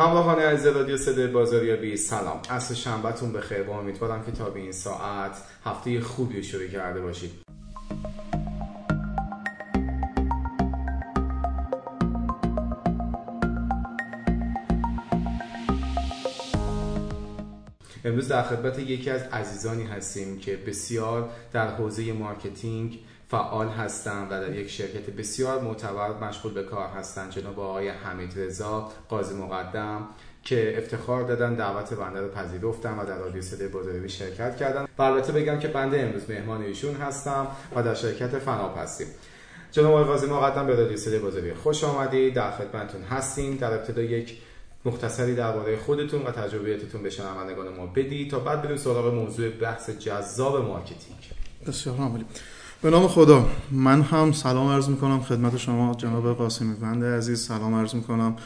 همراهان عزیز رادیو صدای بازاریابی سلام. عصر شنبهتون بخیر. و امیدوارم که تا به این ساعت هفته خوبی شروع کرده باشید. امروز در خدمت یکی از عزیزانی هستیم که بسیار در حوزه مارکتینگ فعال هستند و در یک شرکت بسیار معتبر مشغول به کار هستند جناب آقای حمید رضا قاضی مقدم که افتخار دادن دعوت بنده رو پذیرفتن و در رادیو صدای بزرگی شرکت کردن. و البته بگم که بنده امروز مهمان ایشون هستم و در شرکت فناپ هستیم. جناب آقای قاضی مقدم به رادیو صدای بزرگی خوش آمدید. در خدمتتون هستیم. در ابتدا یک مختصری درباره خودتون و تجربیاتتون به شنوندگان ما بدید تا بعد بریم سراغ موضوع بحث جذاب marketing. بسیار عالی. به نام خدا من هم سلام عرض می‌کنم خدمت شما جناب قاسمی بنده عزیز. سلام عرض می‌کنم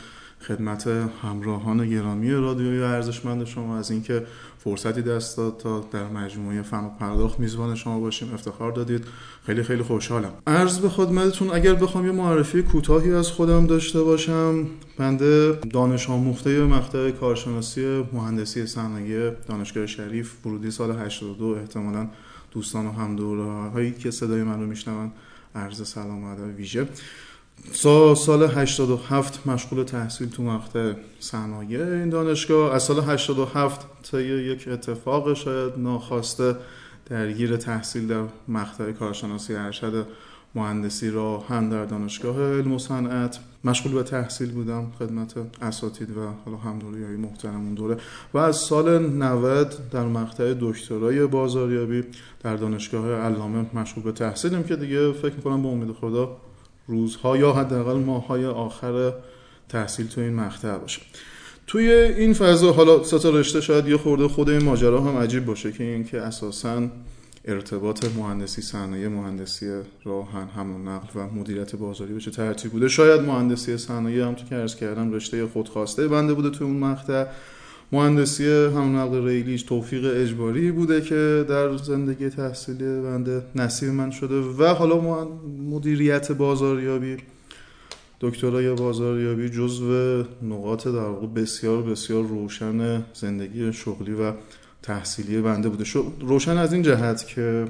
خدمت همراهان گرامی رادیوی ارزشمند شما. از اینکه فرصتی دست داد تا در مجموعه فن و پرداخت میزبان شما باشیم. افتخار دادید. خیلی خیلی خوشحالم. عرض به خدمتتون اگر بخوام یه معرفی کوتاهی از خودم داشته باشم بنده دانش آموخته مقطع کارشناسی مهندسی صنایع دانشگاه شریف ورودی سال 82 احتمالاً دوستان و هم هایی که صدای من رو میشنون عرض سلام و ادب ویژه سال سال 87 مشغول تحصیل تو مقطع صنایع این دانشگاه. از سال 87 تا یک اتفاق شاید ناخواسته درگیر تحصیل در مقطع کارشناسی ارشد مهندسی را هم در دانشگاه علم و صنعت. مشغول به تحصیل بودم خدمت اساتید و حالا همدوری های محترم دوره. و از سال 90 در مقطع دکترای بازاریابی در دانشگاه علامه مشغول به تحصیلیم که دیگه فکر می‌کنم به امید خدا روزها یا حداقل ماهای آخر تحصیل تو این مقطع باشه. توی این فضا حالا سه رشته شاید یه خورده خود این ماجرا هم عجیب باشه که اینکه اساساً ارتباط مهندسی صنایع مهندسی راهن حمل نقل و مدیریت بازاری بشه ترتیب بوده؟ شاید مهندسی صنایع هم تو که عرض کردم رشته خودخواسته بنده بوده تو اون مقطع. مهندسی حمل نقل ریلیش توفیق اجباری بوده که در زندگی تحصیلی بنده نصیب من شده و حالا مدیریت بازاریابی دکترای بازاریابی جزو نقاط در واقع بسیار بسیار روشن زندگی شغلی و تحصیلی بنده بوده. روشن از این جهت که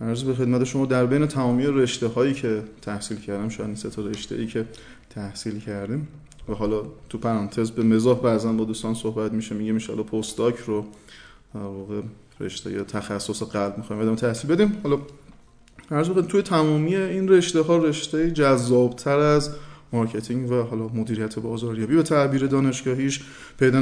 عرض به خدمت شما در بین تمامی رشته هایی که تحصیل کردم شاید این سه رشته ای که تحصیل کردیم و حالا تو پرانتز به مزاح بعضا با دوستان صحبت میشه میگه میشه postdoc رو واقع رشته یا تخصص قلب می‌خوایم بدیم تحصیل بدیم. حالا عرض توی تمامی این رشته ها رشته جذابتر از marketing و حالا مدیریت بازاریابی به تعبیر دانشگاهیش پیدا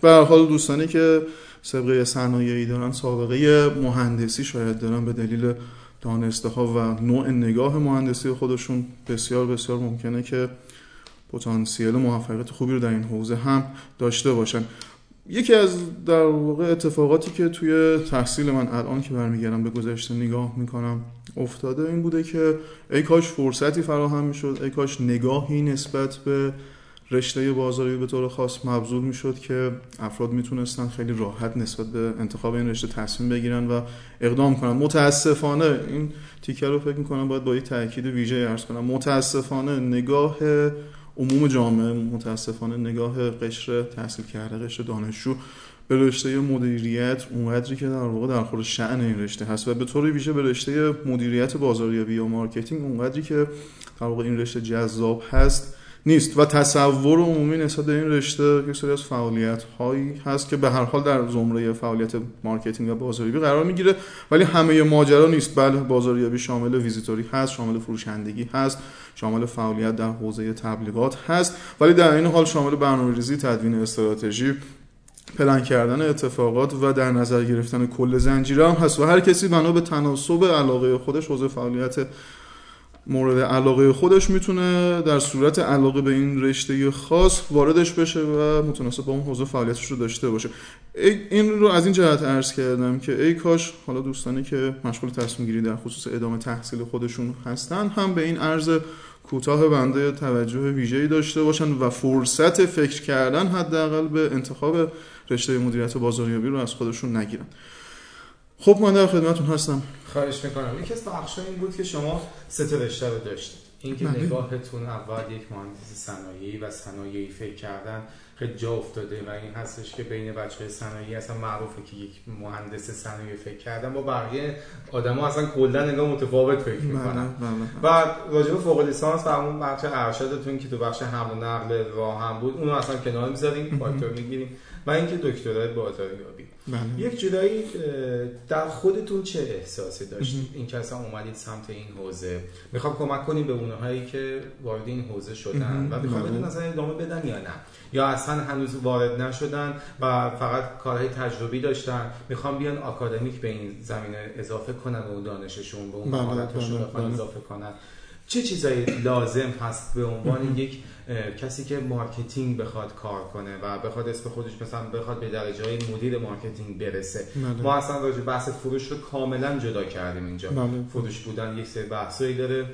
به هر حال دوستانی که سابقه صنایعی دارن سابقه مهندسی شاید دارن به دلیل دانسته ها و نوع نگاه مهندسی خودشون. بسیار بسیار ممکنه که پتانسیل موفقیت خوبی رو در این حوزه هم داشته باشن. یکی از در واقع اتفاقاتی که توی تحصیل من الان که برمیگردم به گذشته نگاه می‌کنم افتاده این بوده که ای کاش فرصتی فراهم می‌شد ای کاش نگاهی نسبت به رشته بازاری به طور خاص مبذول می‌شد که افراد می‌تونستن خیلی راحت نسبت به انتخاب این رشته تصمیم بگیرن و اقدام کنن. متاسفانه این تیکه رو فکر می‌کنم باید با یه تاکید ویژه عرض کنم. متاسفانه نگاه عموم جامعه متاسفانه نگاه قشر تحصیل کرده قشر دانشجو به رشته مدیریت اونقدری که در واقع در خور شأن این رشته هست و به طور ویژه به رشته مدیریت بازاریابی یا marketing اونقدری که در واقع این رشته جذاب هست نیست و تصور عمومی نسبت به این رشته یک سری از فعالیت هایی هست که به هر حال در زمره فعالیت marketing و بازاریابی قرار می‌گیره ولی همه ماجرا نیست. بله بازاریابی شامل ویزیتوری هست شامل فروشندگی هست شامل فعالیت در حوزه تبلیغات هست ولی در این حال شامل برنامه‌ریزی تدوین استراتژی پلن کردن اتفاقات و در نظر گرفتن کل زنجیره هم هست و هر کسی بنا به تناسب علاقه خودش حوزه فعالیت مورد علاقه خودش می‌تونه در صورت علاقه به این رشته خاص واردش بشه و متناسب با اون حوزه فعالیتش رو داشته باشه. این رو از این جهت عرض کردم که ای کاش حالا دوستانی که مشغول تصمیم گیری در خصوص ادامه تحصیل خودشون هستن هم به این عرض کوتاه بنده توجه ویژه‌ای داشته باشن و فرصت فکر کردن حداقل به انتخاب رشته مدیریت بازاریابی رو از خودشون نگیرن. خب من در خدمتتون هستم. خواهش می‌کنم. یکی از بخشا این بود که شما سه رشته رو داشتید. اینکه نگاهتون اول یک مهندس صنایعی و صنایعی فکر کردن خیلی جا افتاده و این هستش که بین بچه صنایعی اصلا معروفه که یک مهندس صنایعی فکر کردن. با بقیه آدما اصلا کلا نگاه متفاوت فکر می‌کنن. و راجع فوق لیسانس و اون بچه ارشدتون که تو بخش حمل و نقل راه هم بود اونو اصلا کنار می‌ذاریم فاکتور می‌گیریم. و اینکه دکترای بازاریابی. بله. یک جدایی در خودتون چه احساسی داشتید؟ این که اصلا اومدید سمت این حوزه. می‌خوام کمک کنیم به اونهایی که وارد این حوزه شدن و می‌خوام بدون اصلا ادامه بدن یا نه. یا اصلا هنوز وارد نشدن و فقط کارهای تجربی داشتن. می‌خوام بیان آکادمیک به این زمینه اضافه کنن اون دانششون به اون بله، مهارتشون بله، اضافه کنن. چه چیزایی لازم هست به عنوان یک کسی که marketing بخواد کار کنه و بخواد اسم خودش مثلا بخواد به درجه های مدیر marketing برسه. بله. ما اصلا راجع بحث فروش رو کاملا جدا کردیم اینجا. بله. فروش بودن یک سری بحثایی داره.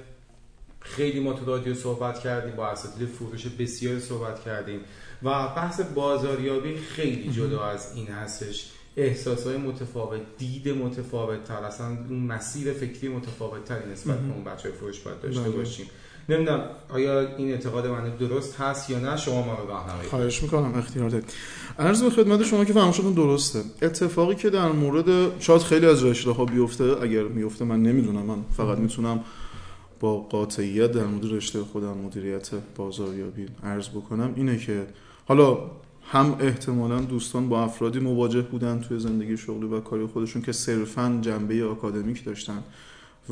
خیلی ما تو رادیو صحبت کردیم با اساتید فروش بسیار صحبت کردیم و بحث بازاریابی خیلی جدا از این هستش. احساس های متفاوت دید متفاوت تر اصلا اون مسیر فکری متفاوت تر نسبت به اون بچه فروش باید داشته بله. باشیم. نمی‌دونم آیا این اعتقاد من درست هست یا نه شما ما رو راهنمایی خواهش می‌کنم اختیار دارید. عرض به خدمت شما که فهمشتون درسته. اتفاقی که در مورد شاید خیلی از رشته ها بیفته اگر میفته من نمی‌دونم من فقط می‌تونم با قاطعیت در مورد رشته خودم مدیریت بازاریابی عرض بکنم اینه که حالا هم احتمالا دوستان با افرادی مواجه بودن توی زندگی شغلی و کاری خودشون که صرفا جنبه آکادمیک داشتن.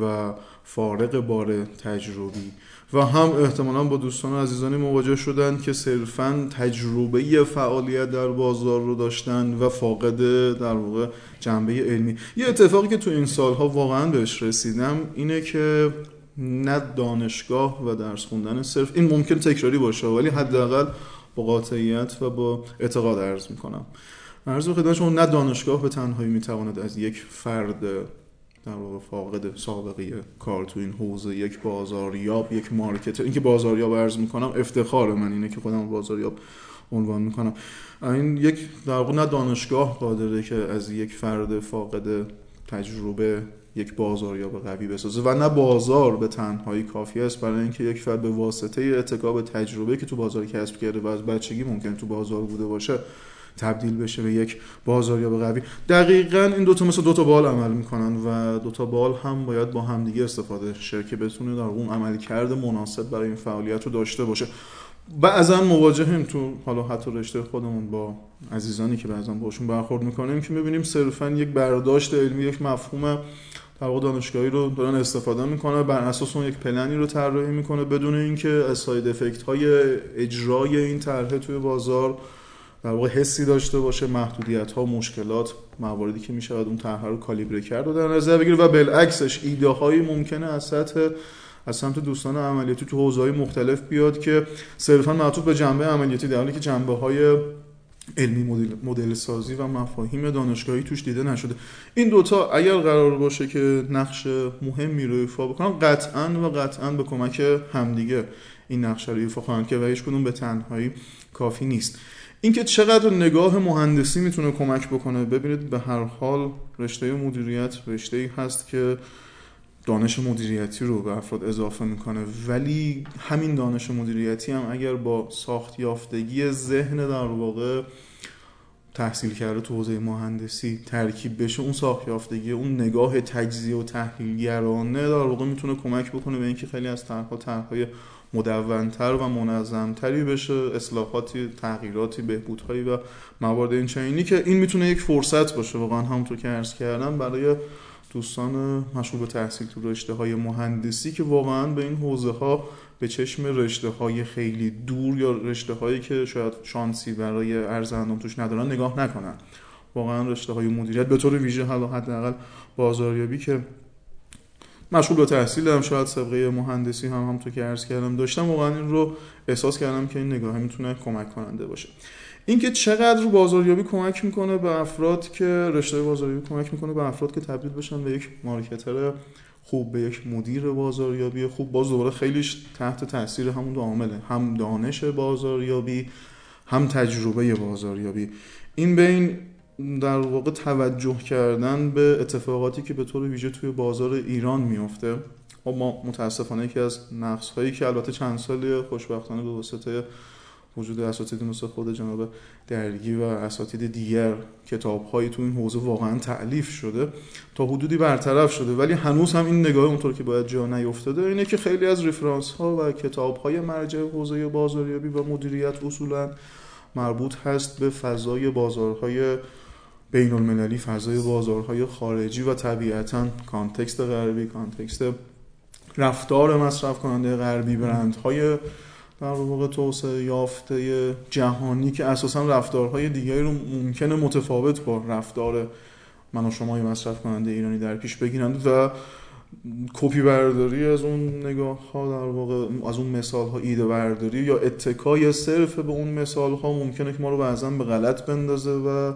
و فارق بار تجربی. و هم احتمالا با دوستان و عزیزانی مواجه شدن که صرفا تجربه فعالیت در بازار رو داشتن و فاقد در واقع جنبه علمی. یه اتفاقی که تو این سالها واقعا بهش رسیدم اینه که نه دانشگاه و درس خوندن صرف این ممکن تکراری باشه ولی حداقل با قاطعیت و با اعتقاد عرض می‌کنم. عرض خدمت شما نه دانشگاه به تنهایی می‌تواند از یک فرد در واقع فاقد سابقه کار تو این حوزه یک بازاریاب یک مارکتر. اینکه بازاریاب عرض می‌کنم افتخار من اینه که خودم بازاریاب عنوان می‌کنم. این یک در واقع نه دانشگاه قادره که از یک فرد فاقد تجربه یک بازاریاب قوی بسازه و نه بازار به تنهایی کافی است. برای اینکه یک فرد به واسطه اتکاب تجربه که تو بازار کسب کرده و از بچگی ممکن تو بازار بوده باشه تبدیل بشه به یک بازاریاب قوی. دقیقا این دوتا مثل دوتا بال عمل می‌کنن و دوتا بال هم باید با همدیگه استفاده شه که بتونه در اون عمل کرده مناسب برای این فعالیت رو داشته باشه. بعضا مواجهیم تو حالا حتی رشته خودمون با عزیزانی که بعضا باشون برخورد می‌کنیم که می‌بینیم صرفا یک برداشت علمی یک مفهوم در واقع دانشگاهی رو دارن استفاده می‌کنه بر اساس اون یک پلنی رو طراحی می‌کنه بدون اینکه از ساید افکت های اجرای این طرح توی بازار در واقع حسی داشته باشه محدودیت ها مشکلات مواردی که میشه اون طرح رو کالیبره کرد و در نظر بگیره و بالعکسش ایده هایی ممکنه از سطح از سمت دوستان عملیاتی تو حوزه مختلف بیاد که صرفا معطوف به جنبه عملیاتی در حالی که جنبه های علمی مدل, مدل سازی و مفاهیم دانشگاهی توش دیده نشده. این دوتا اگر قرار باشه که نقش مهمی رو ایفا بکنن قطعا و قطعا به کمک همدیگه این نقش رو ایفا خواهند که و هیچ به تنهایی کافی نیست. اینکه چقدر نگاه مهندسی می‌تونه کمک بکنه. ببینید به هر حال رشته مدیریت رشته ای هست که دانش مدیریتی رو به افراد اضافه می‌کنه. ولی همین دانش مدیریتی هم اگر با ساخت یافتگی ذهن در واقع تحصیل کرده تو حوزه مهندسی ترکیب بشه اون ساخت یافتگی اون نگاه تجزیه و تحلیلگرانه در واقع می‌تونه کمک بکنه به اینکه خیلی از طرحها طرحهای مدونتر و منظمتری بشه اصلاحاتی تغییراتی بهبودهایی و موارد این چنینی که این می‌تونه یک فرصت باشه. واقعا همونطور که عرض کردم برای دوستان مشغول به تحصیل تو رشته های مهندسی که واقعا به این حوزه ها به چشم رشته های خیلی دور یا رشته هایی که شاید شانسی برای ارز توش ندارن نگاه نکنن. واقعا رشته های مدیریت به طور ویژه حالا حداقل بازاریابی که مشغول به تحصیل هم شاید سابقه مهندسی هم هم تو که عرض کردم داشتم واقعا این رو احساس کردم که این نگاه می‌تونه کمک کننده باشه. اینکه چقدر بازاریابی کمک می‌کنه به افراد که رشته بازاریابی کمک می‌کنه به افراد که تبدیل بشن به یک مارکتر خوب به یک مدیر بازاریابی خوب باز دوباره خیلیش تحت تاثیر همون دو عامله هم دانش بازاریابی هم تجربه بازاریابی. این بین در واقع توجه کردن به اتفاقاتی که به طور ویژه توی بازار ایران میفته خب ما متاسفانه یکی از نقص هایی که البته چند سالی خوشبختانه به واسطه وجود اساتید مثل خود جناب درگی و اساتید دیگر کتاب هایی تو این حوزه واقعا تألیف شده تا حدودی برطرف شده. ولی هنوز هم این نگاه اونطور که باید جا نیفتاده اینه که خیلی از reference ها و کتاب های مرجع حوزه بازاریابی و مدیریت اصولا مربوط هست به فضای بازارهای بین المللی فضای بازارهای خارجی و طبیعتا context غربی context رفتار مصرف کننده غربی برندهای در واقع توسعه یافته جهانی که اساسا رفتارهای دیگری رو ممکنه متفاوت با رفتار من و شما مصرف کننده ایرانی در پیش بگیرند و کپی برداری از اون نگاه ها در واقع از اون مثال ها ایده برداری یا اتکای صرف به اون مثال ها ممکنه که ما رو بعضا به غلط بندازه و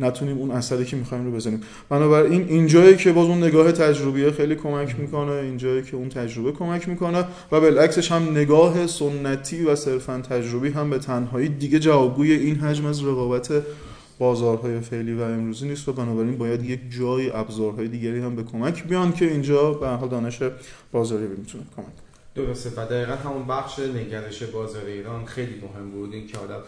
نتونیم اون اثری که می‌خوایم رو بزنیم. بنابراین اینجایی که باز اون نگاه تجربیه خیلی کمک می‌کنه اینجایی که اون تجربه کمک می‌کنه و بالعکسش هم نگاه سنتی و صرفا تجربی هم به تنهایی دیگه جوابگوی این حجم از رقابت بازارهای فعلی و امروزی نیست و بنابراین باید یک جای ابزارهای دیگری هم به کمک بیان که اینجا به حال دانش بازاری می‌تونه کمک درسته. و دقیقا همون بخش نگرش بازار ایران خیلی مهم بود. این که آدم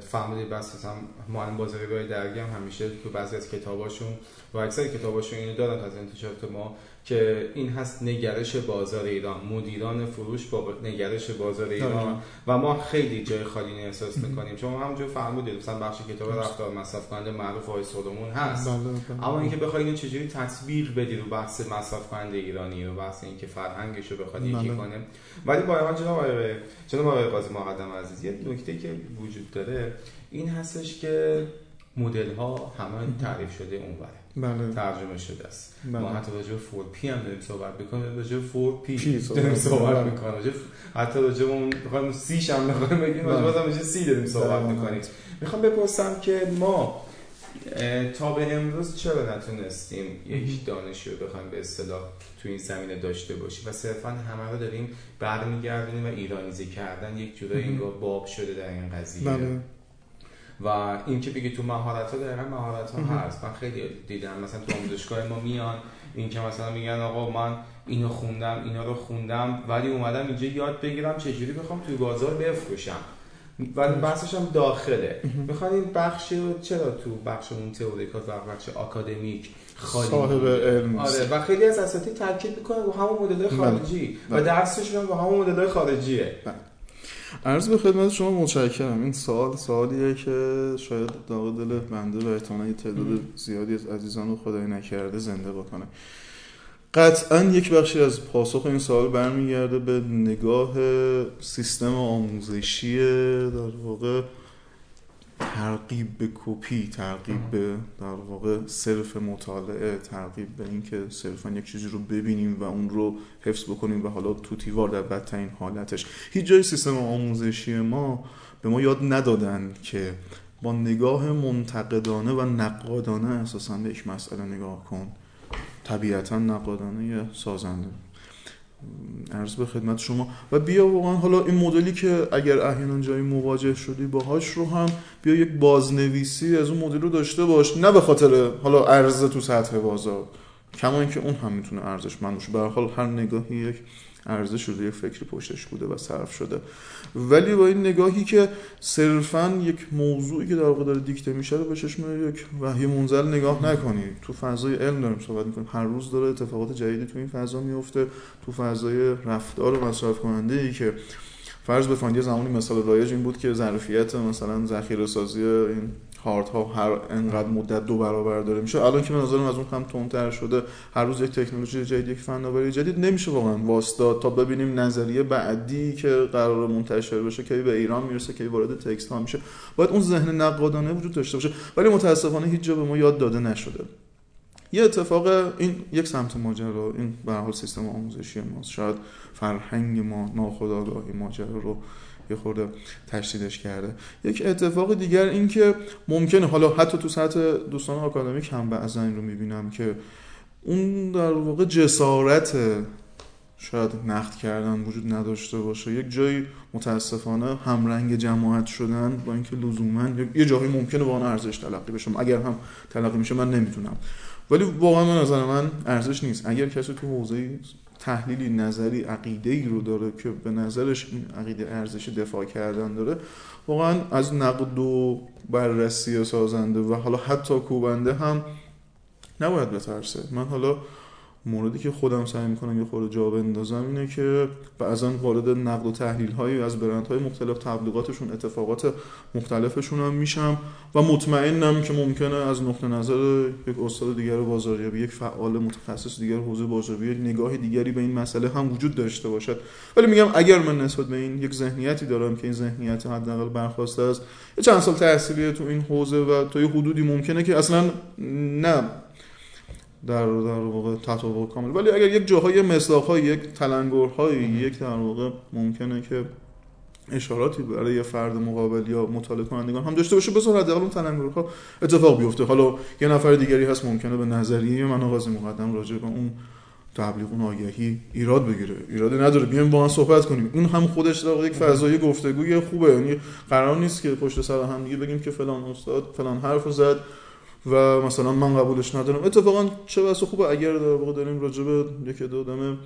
فهمیدید بس مثلا معلم بازاریابی درگی هم همیشه تو بعضی از کتاباشون و اکثر کتاباشون اینو دارن از انتشارات ما. که این هست نگرش بازار ایران. مدیران فروش با نگرش بازار ایران. و ما خیلی جای خالی احساس می‌کنیم. چون همونجور فرمودید مثلا بخش کتاب رفتار مصرف کننده معروف آقای سولومون هست. بله، بله. اما اینکه بخوای اینو چجوری تطبیق بدی رو بحث مصرف کننده ایرانی رو بحث اینکه فرهنگش رو بخواد یکی بله. کنه. ولی با جناب آقای جناب آقای قاضی مقدم عزیز یه نکته که وجود داره این هستش که مدل ها همه تعریف شده اونوره. بله. ترجمه شده است بله. ما حتی راجع به 4P هم داریم صحبت می‌کنیم راجع به 4P داریم صحبت بله. می‌کنیم حتی راجع به اون بخوایم سیش هم بخوایم بگیم راجع به راجع سی داریم صحبت بله. می‌کنیم می‌خوام بپرسم که ما تا به امروز چرا نتونستیم یک دانشی رو بخوایم به اصطلاح تو این زمینه داشته باشیم و صرفا همه رو داریم برمیگردونیم و ایرانیزی کردن یک جورایی انگار باب شده در این قضیه بله. و این که بگی تو مهارت ها دقیقا مهارت ها هست. من خیلی دیدم. مثلا تو آموزشگاه ما میان این که مثلا میگن آقا من اینو خوندم اینا رو خوندم ولی اومدم اینجا یاد بگیرم چجوری بخوام توی بازار بفروشم. ولی بحثش هم داخله. می‌خوان این بخش چرا تو بخش اون تئوریکات و بخش آکادمیک خالی؟ صاحب علم آره و خیلی از اساتید تاکید می‌کنن با همون مدل بله. خارجی. و بله. درسشون با همون مدل خارجیه. بله. عرض به خدمت شما متشکرم. این سوال سوالیه که شاید داغ دل بنده و احتمالا تعداد زیادی از عزیزان رو خدای نکرده زنده بکنه. قطعا یک بخشی از پاسخ این سوال برمیگرده به نگاه سیستم آموزشی در واقع ترغیب به کپی ترغیب به در واقع صرف مطالعه ترغیب به اینکه صرفا یک چیزی رو ببینیم و اون رو حفظ بکنیم و حالا توتیوار در بدترین حالتش. هیچ جای سیستم آموزشی ما به ما یاد ندادن که با نگاه منتقدانه و نقادانه اساسا به یک مسئله نگاه کن طبیعتا نقادانه سازنده. عرض به خدمت شما. و بیا واقعا حالا این مدلی که اگر احیانا جایی مواجه شدی باهاش رو هم بیا یک بازنویسی از اون مدل رو داشته باش. نه به خاطر حالا عرضه تو سطح بازار کما اینکه اون هم می‌تونه ارزش من باشه. به حال هر نگاهی یک ارزش یک فکری پشتش بوده و صرف شده. ولی با این نگاهی که صرفا یک موضوعی که در واقع داره دیکته میشه رو به چشم یک وحی منزل نگاه نکنید تو فضای علم داریم صحبت می‌کنیم. هر روز داره اتفاقات جدیدی تو این فضا میفته تو فضای رفتار و مصرف کننده ای که فرض بفرمایید زمانی مثال رایج این بود که ظرفیت مثلا ذخیره سازی این هارت ها هر انقدر مدت دو برابر داره میشه. الان که به نظرم از اون هم تندتر شده. هر روز یک تکنولوژی جدید یک فناوری جدید. نمیشه واقعا واسطه تا ببینیم نظریه بعدی که قرار منتشر بشه که به ایران می‌رسه که وارد تکست ها میشه. باید اون ذهن نقادانه وجود داشته باشه. ولی متاسفانه هیچ جا به ما یاد داده نشده. یه اتفاق این یک سمت ماجرا این به حال سیستم آموزشی ماست شاید فرهنگ ما ناخودآگاهی ماجرا رو یه خورده تشدیدش کرده. یک اتفاق دیگر این که ممکنه حالا حتی تو سطح دوستان آکادمیک هم بعضا این رو می‌بینم که اون در واقع جسارت شاید نقد کردن وجود نداشته باشه. یک جایی متاسفانه همرنگ جماعت شدن با اینکه لزوما یه جایی ممکنه با آن ارزش تلقی بشه. اگر هم تلقی میشه من نمی‌تونم ولی واقعا به نظر من ارزش نیست. اگر کسی تو حوزه تحلیلی نظری عقیده ای رو داره که به نظرش این عقیده ارزش دفاع کردن داره واقعا از نقد و بررسی سازنده و حالا حتی کوبنده هم نباید بترسه. من حالا موردی که خودم سعی می‌کنم یه خورده جا بندازم اینه که بعضا وارد نقد و تحلیل هایی از برندهای مختلف تبلیغاتشون اتفاقات مختلفشون هم میشم و مطمئنم که ممکنه از نقطه نظر یک استاد دیگر بازاریابی یک فعال متخصص دیگر حوزه بازاریابی نگاه دیگری به این مسئله هم وجود داشته باشد. ولی میگم اگر من نسبت به این یک ذهنیتی دارم که این ذهنیت حداقل برخواسته از چند سال تحصیلی تو این حوزه و تا یه حدودی ممکنه که اصلا نه در در واقع تطابق کامل. ولی اگر یک جاهای مصداق‌های یک تلنگرهای یک در واقع ممکنه که اشاراتی برای یه فرد مقابل یا مطالعه کنندگان هم داشته باشه بذار حداقل اون تلنگرها اتفاق بیفته. حالا یه نفر دیگری هست ممکنه به نظریه من آغاز مقدم راجع به اون تبلیغ اون آگهی ایراد بگیره. ایراد نداره. بیایم با هم صحبت کنیم. این هم خودش در یک فضای گفتگوی خوبه. یعنی قرار نیست که پشت سر هم دیگه بگیم که فلان استاد فلان حرف زد. و مثلا من قبولش ندارم. اتفاقا چه بسا خوبه اگر در واقع داریم راجع به یک دو دم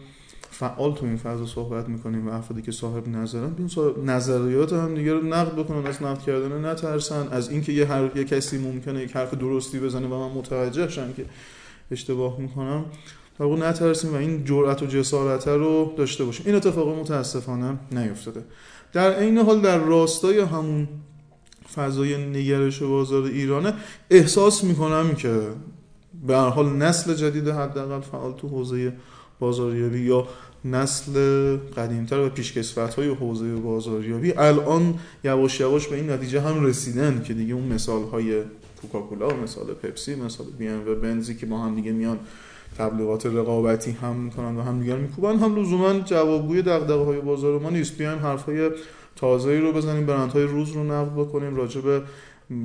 فعال تو این فضا صحبت می‌کنیم و افرادی که صاحب نظرن بین نظریات هم دیگه رو نقد بکنن از نقد کردن نترسن. از اینکه یه حرف یه کسی ممکنه یک حرف درستی بزنه و من متوجه شم که اشتباه می‌کنم در نترسیم و این جرأت و جسارت رو داشته باشیم. این اتفاق متاسفانه نیفتاده. در عین حال در راستای همون فضای نگرش بازار ایرانه. احساس می‌کنم که به هر حال نسل جدید حداقل فعال تو حوزه بازاریابی یا نسل قدیمتر و پیشکسوت های حوزه بازاریابی الان یواش یواش به این نتیجه هم رسیدن که دیگه اون مثال های کوکاکولا مثال پپسی مثال بی و بنزی که با هم دیگه میان تبلیغات رقابتی هم می‌کنن و هم دیگر میکوبن هم لزوما جوابگوی دغدغه های بازار ما نیست. بیان حرف های تازه رو بزنیم برندهای روز رو نقد بکنیم راجع به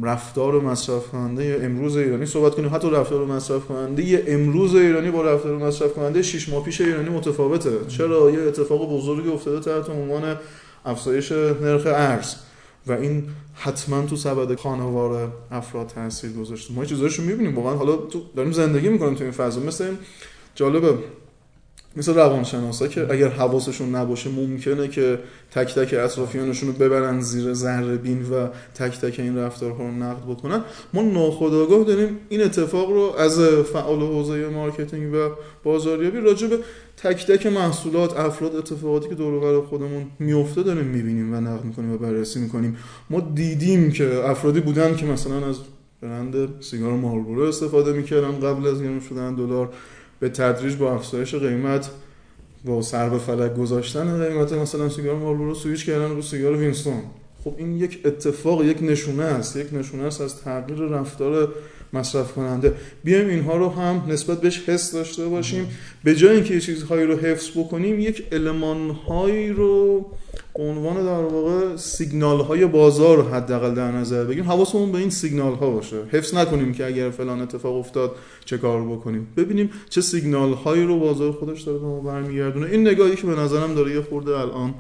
رفتار مصرف کننده امروز ایرانی صحبت کنیم. حتی رفتار مصرف کننده امروز ایرانی با رفتار مصرف کننده 6 ماه پیش ایرانی متفاوته. چرا؟ یه اتفاق بزرگی افتاده تحت عنوان افزایش نرخ ارز. و این حتما تو سبد خانوار افراد تاثیر گذاشته. ما چیزاشو می‌بینیم. واقعا حالا تو داریم زندگی می‌کنیم تو این فضا. مثل جالبه مثل روانشناسا که اگر حواسشون نباشه ممکنه که تک تک اطرافیانشون رو ببرن زیر ذره بین و تک تک این رفتارها رو نقد بکنن. ما ناخودآگاه داریم این اتفاق رو از فعال حوزه marketing و بازاریابی راجع به تک تک محصولات افراد اتفاقاتی که دور خودمون میفته داریم می‌بینیم و نقد می‌کنیم و بررسی می‌کنیم. ما دیدیم که افرادی بودن که مثلا از برند سیگار مارلبورو استفاده می‌کردن قبل از گرون شدن دلار. به تدریج با افزایش قیمت با سر به فلک گذاشتن قیمت مثلا سیگار مارلبورو سویچ کردن رو سیگار وینستون. خب این یک اتفاق یک نشونه است یک نشونه است از تغییر رفتار مصرف کننده بیایم اینها رو هم نسبت بهش حس داشته باشیم. به جای اینکه چیزهایی رو حفظ بکنیم یک المانهایی رو عنوان در واقع سیگنال های بازار رو حداقل در نظر بگیریم. حواسمون به این سیگنال ها باشه. حفظ نکنیم که اگر فلان اتفاق افتاد چه کار بکنیم. ببینیم چه سیگنال هایی رو بازار خودش داره به ما برمیگردونه. این نگاهی که به نظرم داره یه خورده الان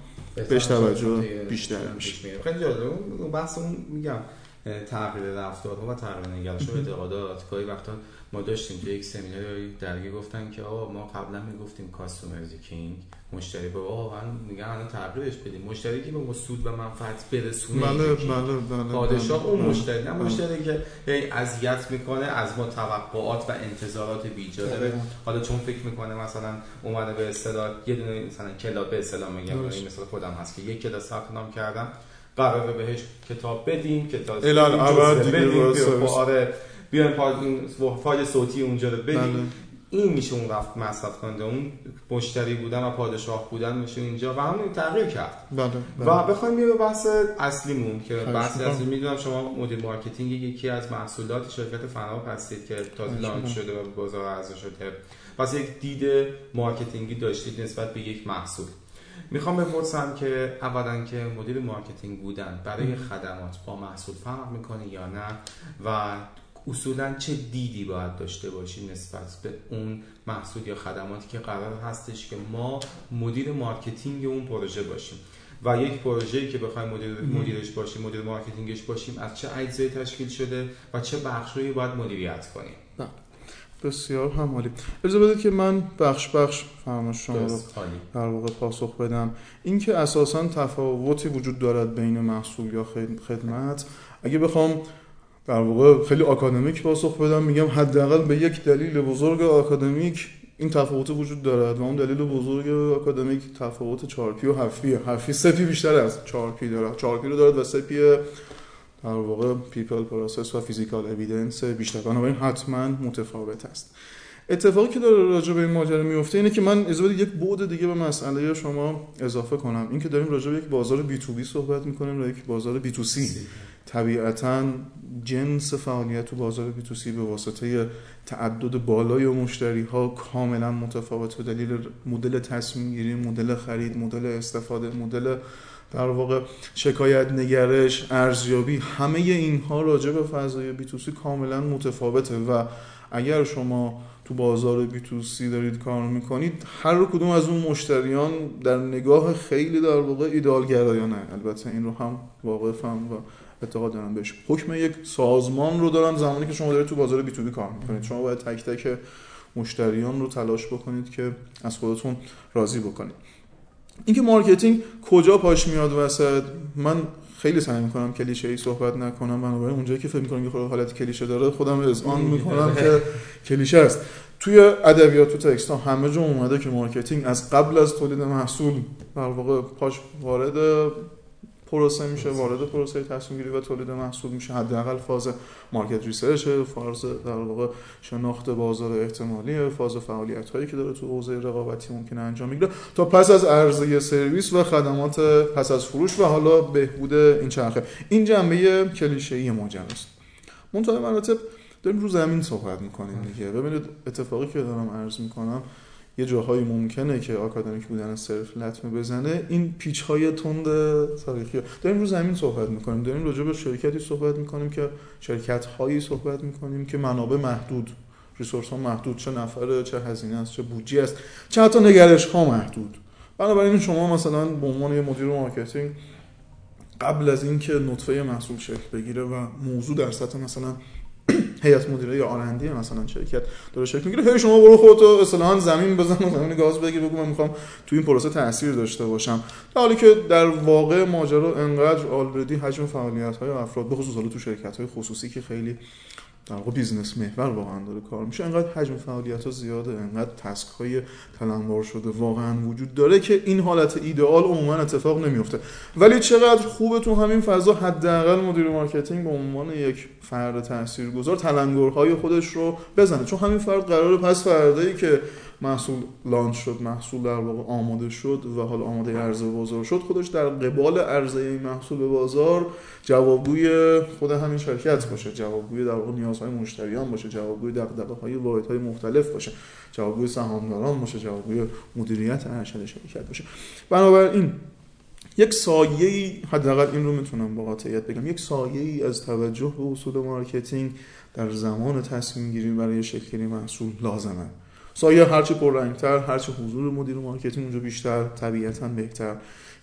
بهش توجه بیشتر میشه. خیلی جالب. اون بحث اون میگم. تغییر رفتارها و تغییر نگرش و اعتقادات. گاهی وقتا ما داشتیم تو یک سمیناری درگیر گفتن که آقا ما قبلا می‌گفتیم کاستومرز کینگ. مشتری به آقا میگن الان تغییرش بدیم. مشتری که به سود و منفعت برسونه بله بله بله پادشاه اون مشتری نه مشتری که هی اذیت می‌کنه از ما توقعات و انتظارات بیجا داره. حالا چون فکر می‌کنه مثلا اومده به اصطلاح یه دونه مثلا کلاب به اصطلاح میگم مثلا خودم هست که یک کلاس ثبت نام کردم. قراره بهش کتاب بدیم کتاب الان دیگه آره بیایم فایل صوتی اونجا رو بدیم. بله. این میشه اون رفت مصرف کننده. اون مشتری بودن و پادشاه بودن میشه اینجا و همون تغییر کرد. بله. بله. و بخوایم به بحث اصلیمون که بحث اصلی می‌دونم شما مدیر مارکتینگ یکی از محصولات شرکت فناپ هستید که تازه لانچ شده و بازار عرضه شده. پس یک دید marketing ی داشتید نسبت به یک محصول. می‌خوام بپرسم که اولا که مدیر marketing بودن برای خدمات با محصول فرق می‌کنه یا نه؟ و اصولا چه دیدی باید داشته باشی نسبت به اون محصول یا خدماتی که قرار هستش که ما مدیر marketing اون پروژه باشیم؟ و یک پروژه‌ای که بخوایم مدیر مدیرش باشیم مدیر marketing ش باشیم از چه اجزایی تشکیل شده و چه بخشی باید مدیریت کنیم؟ بسیار هم عالی اجازه بدید که من بخش بخش فرمایش شما رو در واقع پاسخ بدم. اینکه اساسا تفاوتی وجود دارد بین محصول یا خدمت اگه بخوام در واقع خیلی آکادمیک پاسخ بدم میگم حداقل به یک دلیل بزرگ آکادمیک این تفاوت وجود دارد و اون دلیل بزرگ آکادمیک تفاوت 4 و 7 P 3 P بیشتر از 4 P داره 4 P رو دارد و 3 P در واقع people process و physical evidence بیشتر بنابراین حتما متفاوت است. اتفاقی که داره راجع به این ماجرا میفته اینه که من اجازه یک بعد دیگه به مسئله شما اضافه کنم. این که داریم راجع به یک بازار B2B صحبت می‌کنیم و یک بازار B2C طبیعتا جنس فعالیت تو بازار B2C به واسطه تعدد بالای مشتری ها کاملا متفاوت. به دلیل مدل تصمیم گیری مدل خرید مدل استفاده مدل در واقع شکایت نگرش ارزیابی همه اینها راجع به فضای بی تو سی کاملا متفاوته و اگر شما تو بازار بی تو سی دارید کار می‌کنید هر کدوم از اون مشتریان در نگاه خیلی در واقع ایدالگرایانه. البته این رو هم واقفم و اعتقاد دارم بهش. حکم یک سازمان رو دارن زمانی که شما دارید تو بازار بی تو بی کار می‌کنید. شما باید تک تک مشتریان رو تلاش بکنید که از خودتون راضی بکنید. اینکه مارکتینگ کجا پاش میاد وسط من خیلی سعی می‌کنم کلیشه ای صحبت نکنم بنابراین اونجایی که فکر می‌کنم که حالت کلیشه داره خودم اذعان می‌کنم که کلیشه است. توی ادبیات تو text ها همه جا اومده که مارکتینگ از قبل از تولید محصول در واقع پاش وارد پروسه میشه وارد پروسه تصمیم گیری و تولید محصول میشه. حداقل فاز market research فاز در واقع شناخت بازار احتمالی فاز فعالیت هایی که داره تو حوزه رقابتی ممکنه انجام می‌گیره. تا پس از عرضه سرویس و خدمات پس از فروش و حالا بهبود این چرخه. این جنبه کلیشه ای است. منتها مراتب داریم رو زمین صحبت می‌کنیم دیگه. ببینید اتفاقی که دارم عرض می‌کنم یه جاهایی ممکنه که آکادمیک بودن صرف لطمه بزنه. این پیچ های تند تاریخی. داریم رو زمین صحبت می‌کنیم. داریم راجع به شرکتی صحبت می‌کنیم که شرکت هایی صحبت می‌کنیم که منابع محدود resource ها محدود چه نفره چه هزینه است چه بودجه است چه حتی نگرش ها محدود. بنابراین شما مثلا به عنوان یه مدیر مارکتینگ قبل از اینکه نطفه محصول شکل بگیره و موضوع در سطح مثلا هیئت مدیره یا R&D مثلا شرکت داره شکل می‌گیره. هی شما برو خودت اصطلاحا زمین بزن و زمین گاز بگیر بگو من می‌خوام تو این پروسه تاثیر داشته باشم. در حالی که در واقع ماجرا انقدر already حجم فعالیت های افراد به خصوص تو شرکت های خصوصی که خیلی در واقع business محور واقعا داره کار میشه انقدر حجم فعالیت ها زیاده انقدر task های تلمبار شده واقعا وجود داره که این حالت ایدئال عموما اتفاق نمیفته ولی چقدر خوبه تو همین فضا حداقل مدیر مارکتینگ به عنوان یک فرد تاثیرگذار تلنگرهای خودش رو بزنه. چون همین فرد قرار پس فردایی که محصول launch شد محصول در واقع آماده شد و حالا آماده عرضه بازار شد خودش در قبال عرضه این محصول به بازار جوابگوی خود همین شرکت باشه. جوابگوی در واقع نیازهای مشتریان باشه جوابگوی دغدغه‌های واحدهای مختلف باشه. جوابگوی سهامداران باشه جوابگوی مدیریت ارشد شرکت باشه. بنابراین یک سایه ای حداقل این رو می‌تونم با قاطعیت بگم یک سایه ای از توجه به اصول مارکتینگ در زمان تصمیم گیری برای شکل‌گیری محصول لازمه. سایه هرچی پررنگتر هرچی حضور مدیر مارکتینگ اونجا بیشتر طبیعتا بهتر.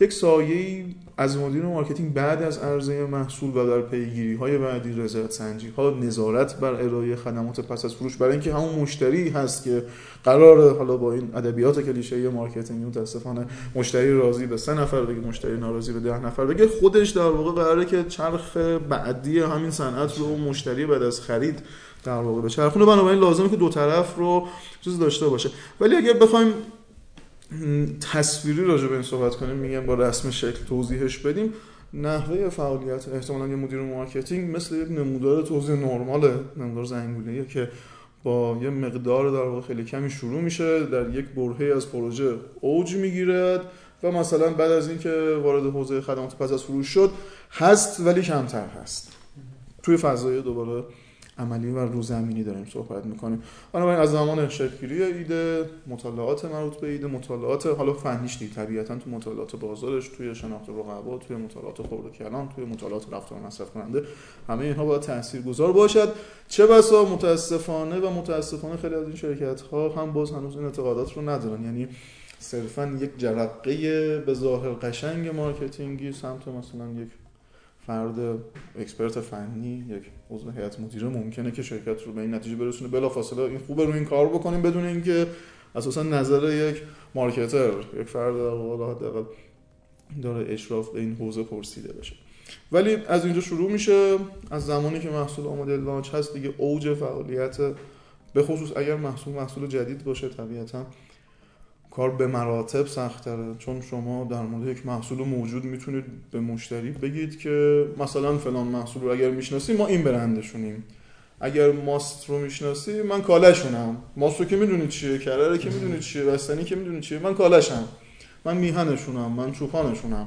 یک سایه از مدیر مارکتینگ بعد از عرضه محصول و در پیگیری های بعدی رضایت سنجی ها نظارت بر ارائه خدمات پس از فروش. برای اینکه همون مشتری هست که قرار حالا با این ادبیات کلیشه مارکتینگ متاسفانه مشتری راضی به سه نفر بگه مشتری ناراضی به ده نفر بگه خودش در واقع قراره که چرخ بعدی همین صنعت رو مشتری بعد از خرید در واقع بچرخونه بنابراین لازمه که دو طرف رو چیز داشته باشه. ولی اگه بخوایم تصویری راجع به این صحبت کنیم میگم با رسم شکل توضیحش بدیم. نحوه فعالیت احتمالا یه مدیر مارکتینگ مثل یک نمودار توزیع نرمال نمودار زنگوله که با یه مقدار در واقع خیلی کمی شروع میشه در یک برهه از پروژه اوج می‌گیرد و مثلا بعد از اینکه وارد حوزه خدمات پس از فروش شد هست ولی کمتر هست. توی فضای دوباره عملی و روزمینی داریم صحبت می‌کنیم. بنابراین از زمان شکلگیری ایده مطالعات مربوط به ایده مطالعات حالا فنیش دید طبیعتا تو مطالعات بازارش توی شناخت رقبا توی مطالعات خورد کلان توی مطالعات رفتار مصرف کننده همه اینها باید تاثیرگذار باشد. چه بسا متاسفانه و متاسفانه خیلی از این شرکت ها هم باز هنوز این اعتقادات رو ندارن. یعنی صرفا یک جرقه به ظاهر قشنگ مارکتینگی سمت مثلا یک فرد expert فنی یک عضو هیئت مدیره ممکنه که شرکت رو به این نتیجه برسونه. بلافاصله این خوبه رو این کار بکنیم بدون اینکه اساسا نظر یک marketer یک فرد حداقل داره اشراف به این حوزه پرسیده بشه. ولی از اینجا شروع میشه. از زمانی که محصول آماده launch هست دیگه اوج فعالیت به خصوص اگر محصول محصول جدید باشه طبیعتا کار به مراتب سختره چون شما در مورد یک محصول موجود می‌تونید به مشتری بگید که مثلا فلان محصول رو اگر می‌شناسی ما این برندشونیم. اگر ماست رو می‌شناسی من کالشونم ماست رو که می‌دونید چیه؟ کره که می‌دونید چیه؟ بستنی که می‌دونید چیه؟ من کاله‌شم من میهنشونم. من چوپانشونم.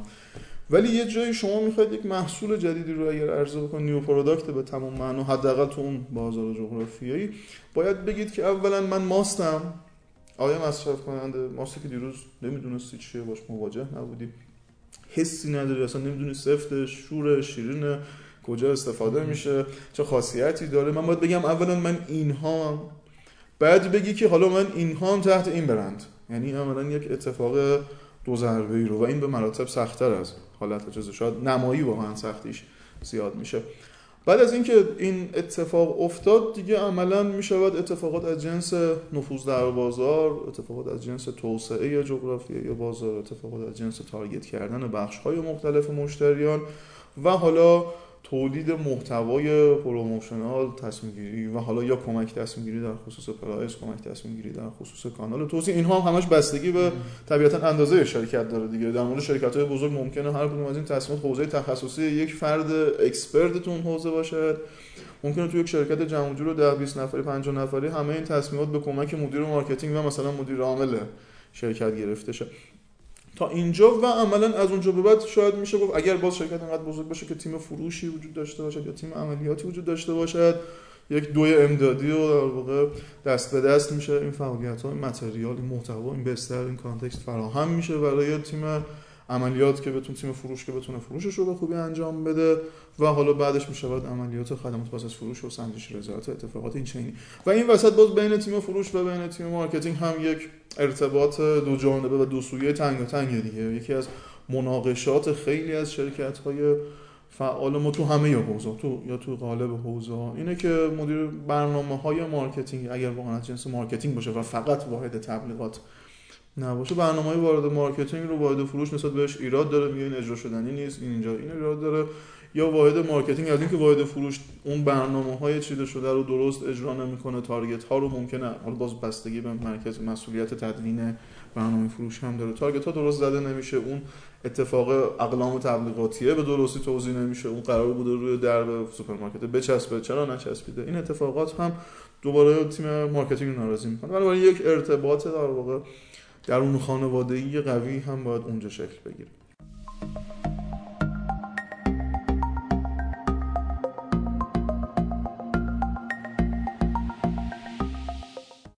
ولی یه جایی شما می‌خواید یک محصول جدیدی رو اگر عرضه بکن new product به تمام معنا حداقل تو اون بازار جغرافیایی باید بگید که اولا من ماستم. آیا مصرف کننده ماستی که دیروز نمی‌دونستی چیه باش مواجه نبودی. حسی نداری اصلا نمی‌دونی سفتش شور شیرینه کجا استفاده میشه چه خاصیتی داره. من باید بگم اولا من اینها بعد بگی که حالا من اینها تحت این برند. یعنی عملا یک اتفاق دو ضربه ای رو و این به مراتب سختتر از حالت جزء شاید نمایی واقعا سختیش زیاد میشه. بعد از اینکه این اتفاق افتاد دیگه عملا می‌شود اتفاقات از جنس نفوذ در بازار اتفاقات از جنس توسعه جغرافیایی بازار اتفاقات از جنس target کردن بخش های مختلف مشتریان و حالا تولید محتوای promotional تصمیم گیری و حالا یا کمک تصمیم گیری در خصوص price کمک تصمیم گیری در خصوص کانال. توزیع اینها هم همش بستگی به طبیعتا اندازه شرکت داره دیگه. در مورد شرکت های بزرگ ممکنه هر کدوم از این تصمیمات حوزه تخصصی یک فرد expert تو اون حوزه باشه. ممکنه تو یک شرکت جمع و جور 10 20 نفری 50 نفری همه این تصمیمات به کمک مدیر مارکتینگ و مثلا مدیر عامل شرکت گرفته شه. تا اینجا و عملا از اونجا به بعد شاید میشه گفت اگر باز شرکت انقدر بزرگ باشه که تیم فروشی وجود داشته باشد یا تیم عملیاتی وجود داشته باشد یک دوی امدادی و در واقع دست به دست میشه. این فعالیت های material این محتوا این بستر این context فراهم میشه برای تیم عملیات که بتونه تیم فروش که بتونه فروشش رو به خوبی انجام بده و حالا بعدش میشه باید عملیات خدمات پس از فروش و سنجش رضایت اتفاقات این چنینی و این وسط باز بین تیم فروش و بین تیم مارکتینگ هم یک ارتباط دو جانبه و دو سویه تنگاتنگ دیگه. یکی از مناقشات خیلی از شرکت های فعال ما تو همه یا حوزه تو یا تو قالب حوزه اینه که مدیر برنامه های مارکتینگ اگر واقعا جنس مارکتینگ باشه و فقط واحد تبلیغات نباشه. برنامه های واحد مارکتینگ رو واحد فروش نسبت بهش ایراد داره. میگه این اجرا شدنی نیست این اینجا این ایراد داره. یا واحد مارکتینگ از اینکه واحد فروش اون برنامه های چیده شده رو درست اجرا نمی‌کنه target ها رو ممکنه. حالا باز بستگی به مرکز مسئولیت تدوین برنامه فروش هم داره. target ها درست زده نمیشه. اون اتفاق اقلام تبلیغاتیه به درستی توزیع نمیشه. اون قرار بوده روی درب سوپرمارکت بچسبه. چرا نچسبیده؟ این اتفاقات هم دوباره تیم مارکتینگ ناراضی می‌کنه. ولی یک ارتباط در واقع درون خانوادگی قوی هم باید اونجا شکل بگیره